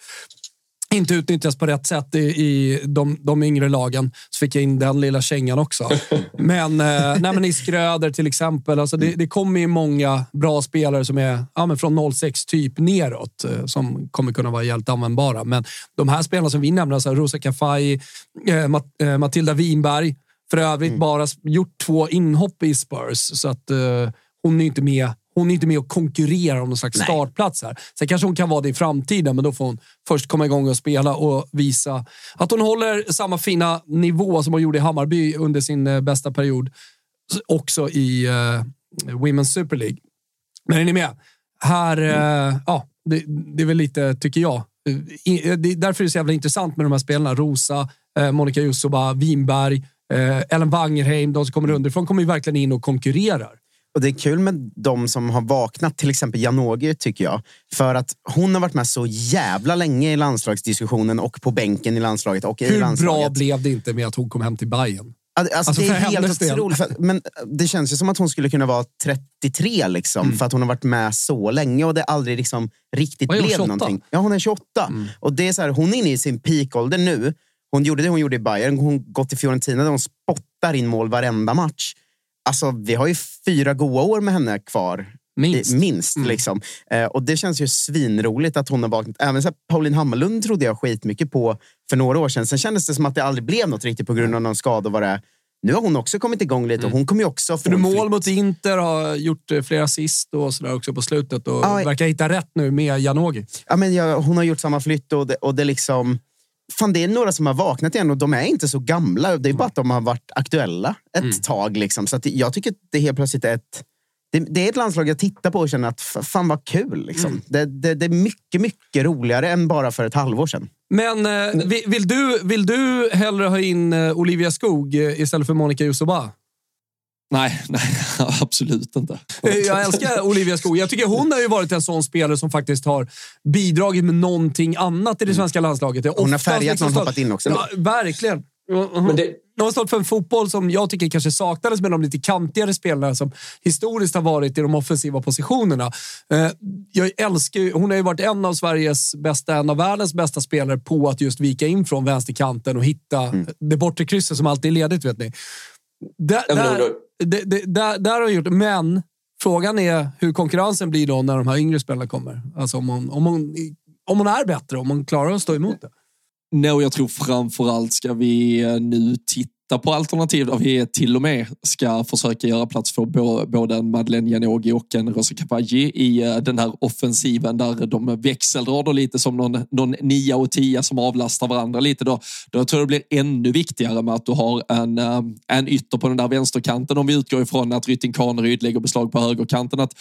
inte utnyttjas på rätt sätt i, i de, de yngre lagen. Så fick jag in den lilla kängan också. [laughs] Men, eh, nej, men i Skröder till exempel. Alltså det, det kommer ju många bra spelare som är ja, men från 06 typ neråt eh, som kommer kunna vara helt användbara. Men de här spelarna som vi nämner, alltså Rosa Kafaji, eh, Mat, eh, Matilda Winberg, för övrigt mm. bara gjort två inhopp i Spurs. Så att eh, hon är inte med hon är inte med och konkurrerar om någon slags Nej. startplats här. Sen kanske hon kan vara det i framtiden, men då får hon först komma igång och spela och visa att hon håller samma fina nivå som hon gjorde i Hammarby under sin eh, bästa period. Också i uh, Women's Super League. Men är ni med? Här, uh, ja, det, det, är väl lite, tycker jag. Det, därför är det så jävla intressant med de här spelarna. Rosa, uh, Monica Jussoba, Winberg, Ellen Wangerheim, de som kommer underifrån, kommer ju verkligen in och konkurrerar. Och Det är kul med de som har vaknat, till exempel Janogy tycker jag. För att hon har varit med så jävla länge i landslagsdiskussionen och på bänken i landslaget. Och Hur i landslaget. bra blev det inte med att hon kom hem till Bayern? Alltså, alltså, det är helt otroligt. Men det känns ju som att hon skulle kunna vara 33 liksom, mm. för att hon har varit med så länge och det aldrig liksom riktigt blev 28? någonting. Ja, hon är 28. Mm. Och det är så här, hon är inne i sin peakålder nu. Hon gjorde det hon gjorde i Bayern. Hon gått till Fiorentina där hon spottar in mål varenda match. Alltså, vi har ju fyra goa år med henne kvar. Minst. minst mm. liksom. Eh, och det känns ju svinroligt att hon har vaknat. Även så här, Pauline Hammarlund trodde jag skitmycket på för några år sedan. Sen kändes det som att det aldrig blev något riktigt på grund av någon skada. Vad det nu har hon också kommit igång lite och hon kommer ju också få... mål mot Inter, har gjort eh, flera assist och sådär också på slutet och ah, verkar hitta rätt nu med Janogy. Ja, men ja, hon har gjort samma flytt och det, och det liksom fan, det är några som har vaknat igen och de är inte så gamla. Det är bara att de har varit aktuella ett mm. tag. Liksom. Så jag tycker att det helt plötsligt är ett... Det, det, är ett landslag jag tittar på och känner att fan vad kul. Liksom. Mm. Det, det, det, är mycket, mycket roligare än bara för ett halvår sedan. Men eh, vill, du, vill du hellre ha in eh, Olivia Skog eh, istället för Monica Jussoba? Nej, [laughs] nej, absolut inte. Eh, jag älskar Olivia Skog. Jag tycker hon har ju varit en sån spelare som faktiskt har bidragit med någonting annat i det svenska landslaget. hon har färgat liksom någon hoppat in också. Ja, verkligen. Men det... De har stått för en fotboll som jag tycker kanske saknades med de lite kantigare spelarna som historiskt har varit i de offensiva positionerna. Eh, jag älskar, hon har ju varit en av Sveriges bästa, en av världens bästa spelare på att just vika in från vänsterkanten och hitta mm. det bortre krysset som alltid är ledigt. Vet ni. Där, där, det, det, där, där har hon gjort Men frågan är hur konkurrensen blir då när de här yngre spelarna kommer. Alltså om hon, om hon, om hon är bättre, om hon klarar att stå emot det. Nej, jag tror framförallt ska vi eh, nu titta titta på alternativ där vi till och med ska försöka göra plats för både en Madeleine Janogy och en Rosa Kapaji i eh, den här offensiven där de växeldrar lite som någon, någon nia och tia som avlastar varandra lite. Då, då tror jag det blir ännu viktigare med att du har en, eh, en ytter på den där vänsterkanten om vi utgår ifrån att Rytting Kaneryd lägger beslag på högerkanten. Att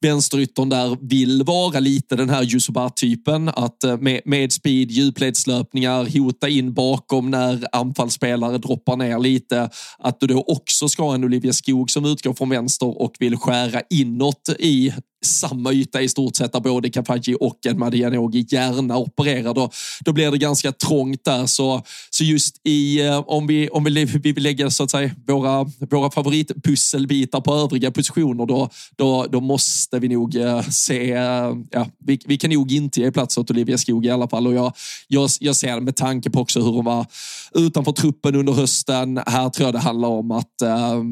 vänsteryttern där vill vara lite den här Yusubar-typen. Att eh, med, med speed, djupledslöpningar, hota in bakom när anfallsspelare droppar ner ner lite. Att du då också ska ha en Olivia Skog som utgår från vänster och vill skära inåt i samma yta i stort sett där både Kapaji och en Madianogi gärna opererar. Då, då blir det ganska trångt där. Så, så just i, eh, om vi, om vi, vi vill lägga så att säga våra, våra favoritpusselbitar på övriga positioner, då, då, då måste vi nog eh, se, eh, ja, vi, vi kan nog inte ge plats åt Olivia Skog i alla fall. Och jag, jag, jag ser med tanke på också hur hon var utanför truppen under hösten. Här tror jag det handlar om att eh,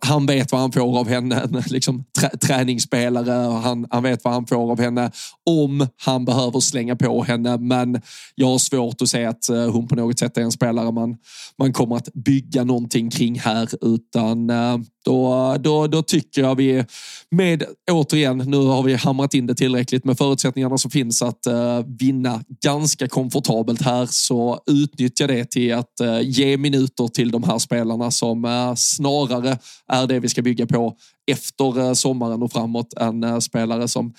han vet vad han får av henne, en [laughs] liksom, trä, träningsspelare Eh, han, han vet vad han får av henne om han behöver slänga på henne. Men jag har svårt att se att eh, hon på något sätt är en spelare man, man kommer att bygga någonting kring här. Utan eh, då, då, då tycker jag vi med, återigen, nu har vi hamrat in det tillräckligt med förutsättningarna som finns att uh, vinna ganska komfortabelt här så utnyttja det till att uh, ge minuter till de här spelarna som uh, snarare är det vi ska bygga på efter sommaren och framåt. En spelare som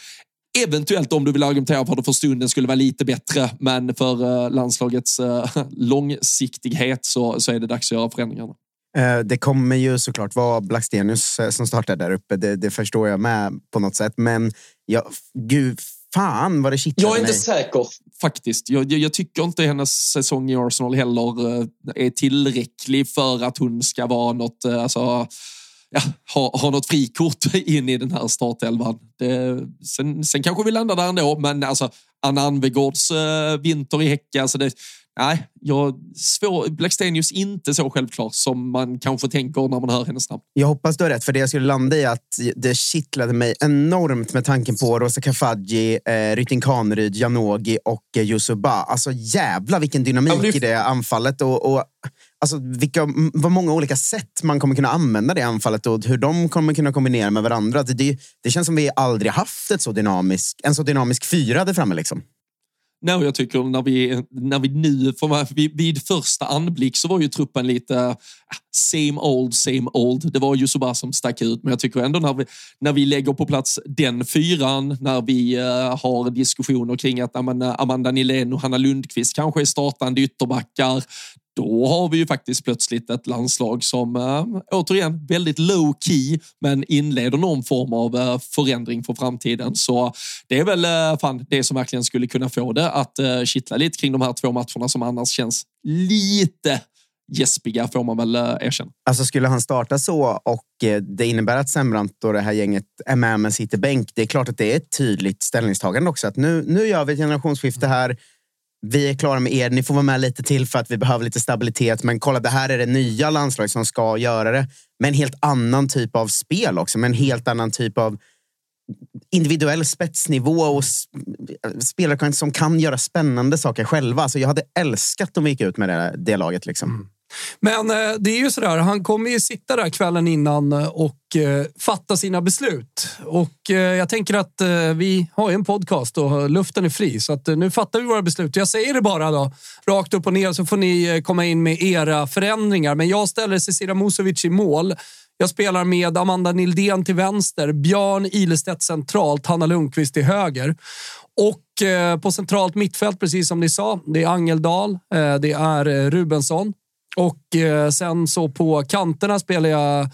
eventuellt om du vill argumentera för det för stunden skulle vara lite bättre. Men för landslagets [laughs] långsiktighet så, så är det dags att göra förändringarna. Eh, Det kommer ju såklart vara Blackstenius eh, som startar där uppe. Det, det förstår jag med på något sätt. Men jag, gud, fan vad det kittlade Jag är inte mig. säker faktiskt. Jag, jag, jag tycker inte hennes säsong i Arsenal heller eh, är tillräcklig för att hon ska vara något, alltså, ja, ha, ha något frikort [laughs] in i den här startelvan. Det, sen, sen kanske vi landar där ändå, men alltså Anna Anvegårds vinter i Häcka, alltså det, nej, jag, svår, Blackstenius inte så självklar som man kanske tänker när man hör hennes namn. Jag hoppas du har rätt, för det jag skulle landa i att det kittlade mig enormt med tanken på Rosa Kafaji, eh, Rytting Kaneryd, Janogy och eh, Yusuba. Alltså jävla vilken dynamik Ja, det- i det anfallet. Och, och, alltså, vilka, vad många olika sätt man kommer kunna använda det anfallet och hur de kommer kunna kombinera med varandra. Det, det, det känns som vi aldrig haft ett så dynamisk, en så dynamisk fyra där framme. Liksom. Nej, jag tycker när vi, när vi nu, för vid, vid första anblick så var ju truppen lite äh, same old, same old. Det var ju så bara som stack ut, men jag tycker ändå när vi, när vi lägger på plats den fyran, när vi äh, har diskussioner kring att Amanda, äh, Amanda Nilén och Hanna Lundqvist kanske är startande ytterbackar, då har vi ju faktiskt plötsligt ett landslag som äh, återigen väldigt low key men inleder någon form av äh, förändring för framtiden. Så det är väl äh, fan det som verkligen skulle kunna få det att äh, kittla lite kring de här två matcherna som annars känns lite gäspiga får man väl erkänna. Alltså skulle han starta så och det innebär att Sembrant och det här gänget är med men sitter bänk. Det är klart att det är ett tydligt ställningstagande också. Att nu, nu gör vi ett generationsskifte här. Vi är klara med er. Ni får vara med lite till för att vi behöver lite stabilitet. Men kolla, det här är det nya landslaget som ska göra det. Med en helt annan typ av spel också. Med en helt annan typ av individuell spetsnivå och spelare som kan göra spännande saker själva. Så jag hade älskat om vi gick ut med det, det laget. Liksom. Mm. Men eh, det är ju sådär, han kommer ju sitta där kvällen innan eh, och eh, fatta sina beslut. Och jag tänker att vi har ju en podcast och luften är fri, så att nu fattar vi våra beslut. Jag säger det bara då, rakt upp och ner, så får ni komma in med era förändringar. Men jag ställer Cecilia Musovic i mål. Jag spelar med Amanda Nildén till vänster, Björn Ilestedt centralt, Hanna Lundqvist till höger. Och på centralt mittfält, precis som ni sa, det är Angeldal, det är Rubensson. Och eh, sen så på kanterna spelar jag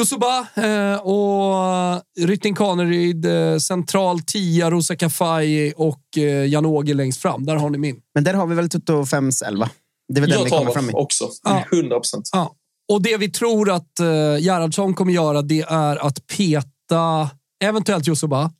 Yusuba eh, och Rytting Kaneryd, eh, central tia, Rosa Kafaji och eh, Janogy längst fram. Där har ni min. Men där har vi väl Tutto 5 11. Det är väl den vi kommer fram i. också. Ja. 100 procent. Ja. Och det vi tror att eh, Gerhardsson kommer göra, det är att peta eventuellt Yusuba,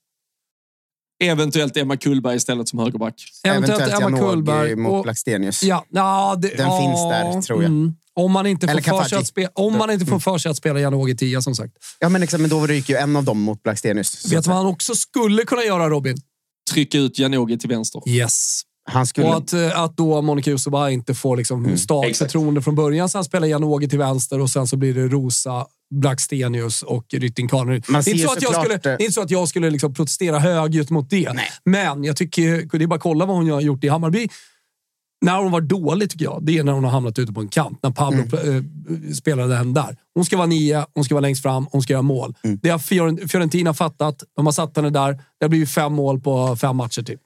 Eventuellt Emma Kullberg istället som högerback. eventuellt, Emma Janogy Kullberg. mot och- Blackstenius. Ja, ja, det, Den ja, finns där, tror jag. Mm. Om man inte får Eller för sig att, spela, om man inte får för sig att spela Janogy 10 som sagt. Ja, men, exakt, men då ryker ju en av dem mot Blackstenius. Vet du vad han också skulle kunna göra, Robin? Trycka ut Janogy till vänster. Yes. Han skulle... Och att, eh, att då Monica Yusuba inte får liksom Mm. starkt exakt. förtroende från början. Så han spelar Janogy till vänster och sen så blir det Rosa, Blackstenius och Rytting Kaneryd. Det är inte så att jag skulle, det är inte så att jag skulle liksom protestera högljutt mot det. Nej. Men jag tycker, det är bara att kolla vad hon har gjort i Hammarby. När hon var dålig tycker jag, det är när hon har hamnat ute på en kant. När Pablo Mm. eh, spelade den där. Hon ska vara nia, hon ska vara längst fram, hon ska göra mål. Mm. Det har Fiorent- Fiorentina fattat. De har satt henne där. Det har blivit fem mål på fem matcher typ.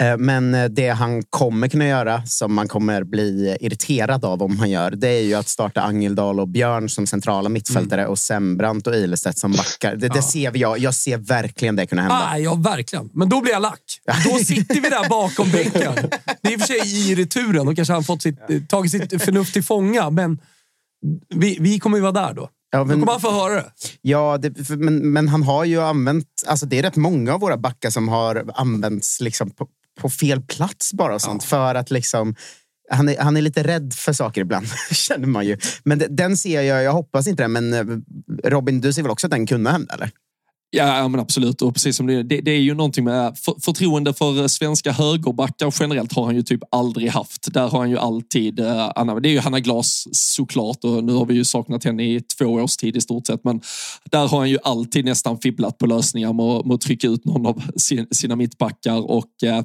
Eh, Men eh, det han kommer kunna göra, som man kommer bli irriterad av om han gör, det är ju att starta Angeldal och Björn som centrala mittfältare och Sembrant och Ilestedt som backar. Det, det ser vi, jag, jag ser verkligen det kunna hända. Ah, ja, verkligen. Men då blir jag lack. Då sitter vi där bakom bänken. Det är i och för sig i returen och kanske han fått sitt, eh, tagit sitt förnuft till fånga, men vi, vi kommer ju vara där då. Ja, Då men, kommer han få höra det. ja, det, men, men han har ju använt... Alltså det är rätt många av våra backar som har använts liksom på, på fel plats bara och sånt. För att liksom... Han är, han är lite rädd för saker ibland, [laughs] känner man ju. Men de- den ser jag, jag hoppas inte det, men eh, Robin, du ser väl också att den kunde hända? Eller? Ja, ja, men absolut. Och precis som det, det, det är ju någonting med för, förtroende för eh, svenska högerbackar generellt har han ju typ aldrig haft. Där har han ju alltid, eh, Anna, det är ju Hanna Glas såklart och nu har vi ju saknat henne i två års tid i stort sett. Men där har han ju alltid nästan fibblat på lösningar med, att- med att trycka ut någon av sin, sina mittbackar. Och, eh,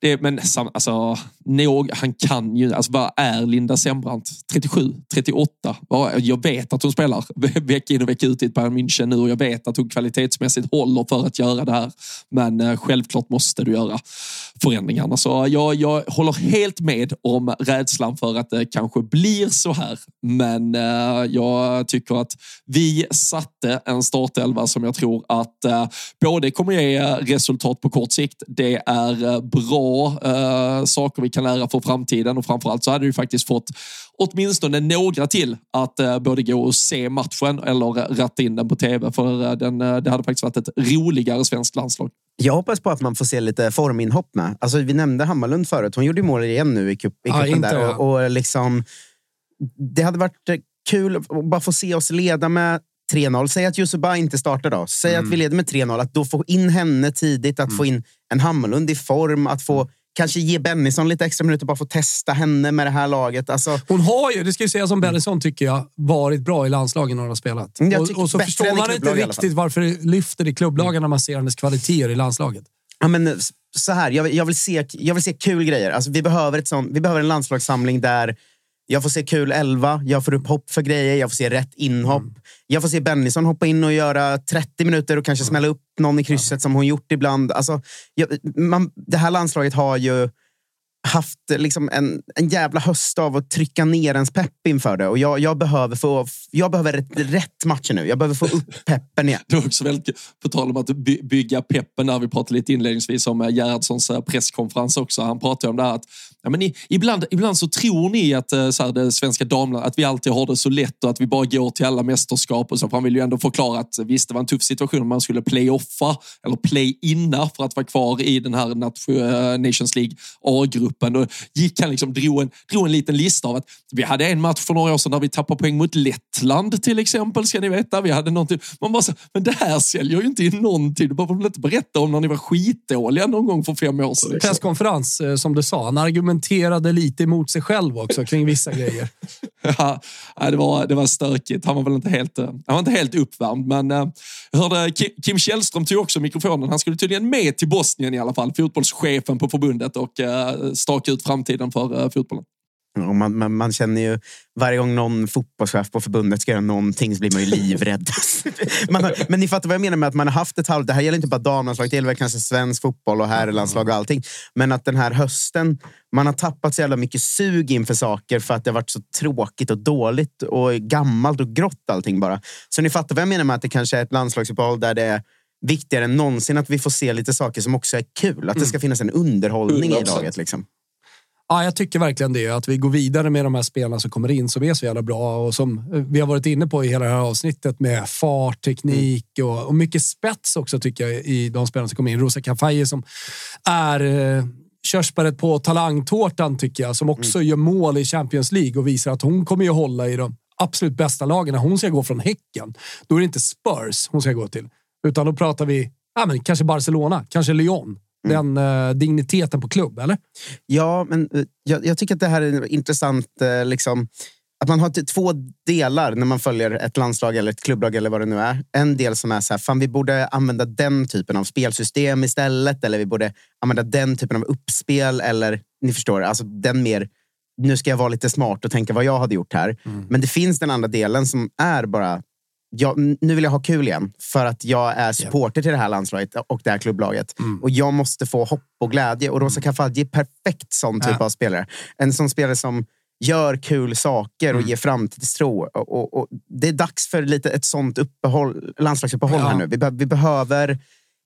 det, men alltså, nog, han kan ju, alltså vad är Linda Sembrant? 37, 38? Jag vet att hon spelar [laughs] vecka in och vecka ut i ett Bayern München nu och jag vet att hon kvalitetsmässigt spelmässigt håller för att göra det här. Men eh, självklart måste du göra förändringarna. Så jag, jag håller helt med om rädslan för att det kanske blir så här. Men eh, jag tycker att vi satte en startelva som jag tror att eh, både kommer ge resultat på kort sikt. Det är bra saker vi kan lära för framtiden och framförallt så hade vi faktiskt fått åtminstone några till att både gå och se matchen eller ratta in den på tv. För den, det hade faktiskt varit ett roligare svenskt landslag. Jag hoppas på att man får se lite forminhopp med. Alltså, vi nämnde Hammarlund förut. Hon gjorde mål igen nu i, cup, i Ja, cupen. inte, där. ja. Och, och liksom, det hade varit eh, kul att bara få se oss leda med 3-0. Säg att Yusuba inte startar då. Säg att vi leder med 3-0. Att då få in henne tidigt, att få in en Hammarlund i form, att få kanske ge Bennison lite extra minuter, bara få testa henne med det här laget. Alltså, Hon har ju, det ska ju sägas om Bennison, tycker jag, varit bra i landslagen när hon har spelat. Mm, Och, och så förstår man inte riktigt varför det lyfter i klubblagen när man ser hennes kvaliteter i landslaget. Ja, men, eh, så här, jag, vill- jag, vill se, jag vill se kul grejer. Alltså, vi, behöver ett sånt, vi behöver en landslagssamling där jag får se kul elva, jag får upp hopp för grejer, jag får se rätt inhopp. Jag får se Bennison hoppa in och göra 30 minuter och kanske smälla upp någon i krysset som hon gjort ibland. Alltså, jag, man, det här landslaget har ju haft liksom en, en jävla höst av att trycka ner ens pepp inför det. Och jag, jag behöver få jag behöver rätt, rätt matcher nu. Jag behöver få upp [laughs] peppen igen. Det var också väldigt. På tal om att by- bygga peppen där vi pratade lite inledningsvis om eh, Gerhardssons eh, presskonferens också. Han pratade om det här att ja, men ni, ibland, ibland så tror ni att eh, så här, det svenska damlandslaget, att vi alltid har det så lätt och att vi bara går till alla mästerskap och så. För han vill ju ändå förklara att eh, visst, det var en tuff situation om man skulle playoffa eller play-inna för att vara kvar i den här eh, Nations League A-gruppen. Då gick han liksom, drog en, drog en liten lista av att vi hade en match för några år sedan där vi tappade poäng mot Lettland till exempel, ska ni veta. Vi hade någonting. Man bara så, men det här säljer ju inte in någonting. Du behöver väl inte berätta om när ni var skitdåliga någon gång för fem år sedan. Presskonferens, som du sa. Han argumenterade lite emot sig själv också kring vissa grejer. [laughs] Ja, det, var, det var stökigt. Han var väl inte helt, eh, han var inte helt uppvärmd. Men eh, jag hörde Kim Källström tog också mikrofonen. Han skulle tydligen med till Bosnien i alla fall. Fotbollschefen på förbundet och eh, staka ut framtiden för fotbollen. Och man, man, man känner ju, varje gång någon fotbollschef på förbundet ska göra någonting så blir man ju [laughs] livrädd. har, men ni fattar vad jag menar med att man har haft ett halvt... Det här gäller inte bara damlandslag, det gäller kanske svensk fotboll och herrlandslag och allting. Men att den här hösten, man har tappat så jävla mycket sug inför saker för att det har varit så tråkigt och dåligt och gammalt och grått allting bara. Så ni fattar vad jag menar med att det kanske är ett landslagsuppehåll där det är viktigare än någonsin att vi får se lite saker som också är kul. Att det ska finnas en underhållning i 100%. laget. Liksom. Ja, jag tycker verkligen det. Att vi går vidare med de här spelarna som kommer in som är så jävla bra och som vi har varit inne på i hela det här avsnittet med fart, teknik och, och mycket spets också tycker jag i de spelarna som kommer in. Rosa Kafaye som är eh, körsbäret på talangtårtan tycker jag, som också gör mål i Champions League och visar att hon kommer ju hålla i de absolut bästa lagen när hon ska gå från Häcken. Då är det inte Spurs hon ska gå till, utan då pratar vi ja, men kanske Barcelona, kanske Lyon. Den eh, digniteten på klubb, eller? Ja, men eh, jag, jag tycker att det här är intressant. eh, Liksom, att man har två delar när man följer ett landslag eller ett klubblag eller vad det nu är. En del som är så här, fan vi borde använda den typen av spelsystem istället. Eller vi borde använda den typen av uppspel. Eller ni förstår, alltså den mer, nu ska jag vara lite smart och tänka vad jag hade gjort här. Men det finns den andra delen som är bara, jag, nu vill jag ha kul igen. För att jag är supporter till det här landslaget och det här klubblaget. Och jag måste få hopp och glädje. Och Rosa Kafaji är perfekt sån typ Ja. av spelare. En sån spelare som gör kul saker och ger framtidstro. Och, och, och det är dags för lite ett sånt uppehåll, landslagsuppehåll Ja. här nu. Vi, be, vi behöver...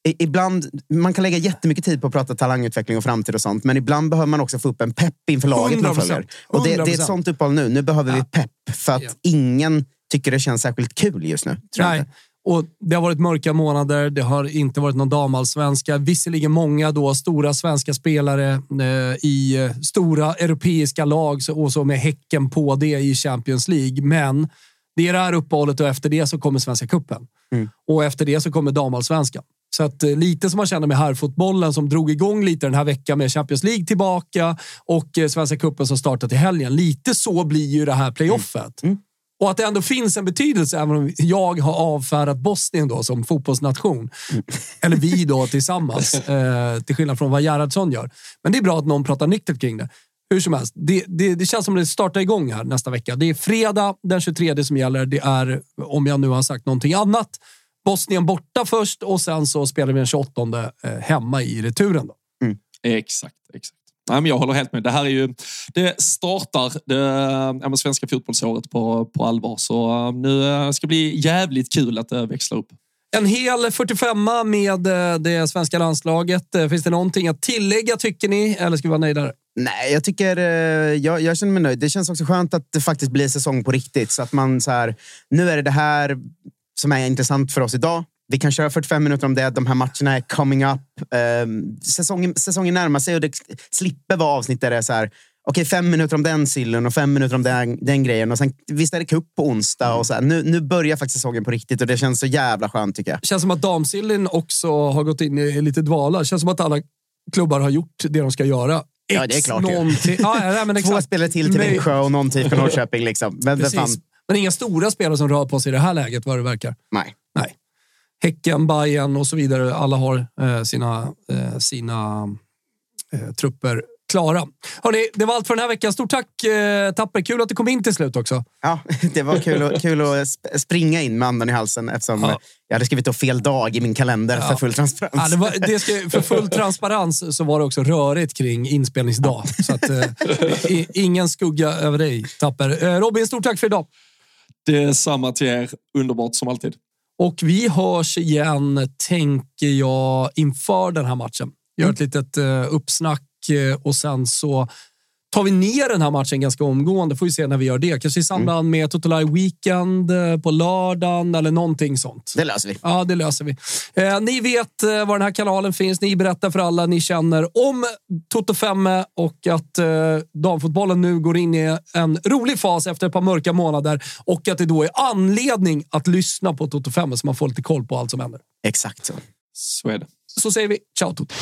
i- Ibland, man kan lägga jättemycket tid på att prata talangutveckling och framtid och sånt, men ibland behöver man också få upp en pepp inför laget man 100%. följer. Och det, det är 100%. ett sånt uppehåll nu. Nu behöver vi pepp för att Ja. ingen tycker det känns särskilt kul just nu. Nej. Och det har varit mörka månader. Det har inte varit någon damallsvenska. Visserligen många då stora svenska spelare eh, i eh, stora europeiska lag så- och så med Häcken på det i Champions League. Men det är det här uppehållet och efter det så kommer Svenska cupen. Och efter det så kommer damallsvenskan. Så att eh, lite som man känner med herrfotbollen som drog igång lite den här veckan med Champions League tillbaka och eh, Svenska cupen som startat i helgen. Lite så blir ju det här playoffet. Och att det ändå finns en betydelse, även om jag har avfärdat Bosnien då som fotbollsnation. Eller vi då [laughs] tillsammans, eh, till skillnad från vad Gerhardsson gör. Men det är bra att någon pratar nyktert kring det. Hur som helst, det, det, det känns som att det startar igång här nästa vecka. Det är fredag den 23 som gäller. Det är, om jag nu har sagt någonting annat, Bosnien borta först och sen så spelar vi den 28 eh, hemma i returen. Då. Mm. Exakt. Nej, men jag håller helt med. Det här är ju, det startar det ja, svenska fotbollsåret på, på allvar. Så nu ska det bli jävligt kul att det växlar upp. En hel 45 med det svenska landslaget. Finns det någonting att tillägga tycker ni? Eller ska vi vara nöjda? Nej, jag tycker jag, jag känner mig nöjd. Det känns också skönt att det faktiskt blir säsong på riktigt. Så att man så här, nu är det det här som är intressant för oss idag. Vi kan köra 45 minuter om det. De här matcherna är coming up. Um, säsongen, säsongen närmar sig och det slipper vara avsnitt där det är så här. Okej, fem minuter om den sillen och fem minuter om den, den grejen. Och sen, visst är det cup på onsdag. Och så här. Nu, nu börjar faktiskt säsongen på riktigt och det känns så jävla skönt tycker jag. känns som att damsillen också har gått in i lite dvala. känns som att alla klubbar har gjort det de ska göra. Ja, det är klart. Ja, ja, men [laughs] Två spelare till till Växjö och någon till för Norrköping. Liksom. Men, men inga stora spelare som rör på sig i det här läget vad det verkar. Nej. Häcken, Bayern och så vidare. Alla har eh, sina, eh, sina eh, trupper klara. Hörrni, det var allt för den här veckan. Stort tack eh, Tapper. Kul att du kom in till slut också. Ja, [laughs] det var kul, och, kul att springa in med andan i halsen eftersom ja. jag hade skrivit fel dag i min kalender ja. för full transparens. Ja, det var, det ska, för full transparens så var det också rörigt kring inspelningsdag. Så att, eh, ingen skugga över dig, Tapper. Eh, Robin, stort tack för idag. Detsamma till er. Underbart som alltid. Och vi hörs igen, tänker jag, inför den här matchen. Gör mm. ett litet uh, uppsnack uh, och sen så tar vi ner den här matchen ganska omgående. Får vi se när vi gör det. Kanske i samband mm. med Totolaj Weekend eh, på lördagen eller någonting sånt. Det löser vi. Ja, det löser vi. Eh, ni vet eh, var den här kanalen finns. Ni berättar för alla ni känner om Toto 5 och att eh, damfotbollen nu går in i en rolig fas efter ett par mörka månader och att det då är anledning att lyssna på Toto 5 så man får lite koll på allt som händer. Exakt så. Så är det. Så säger vi ciao Toto.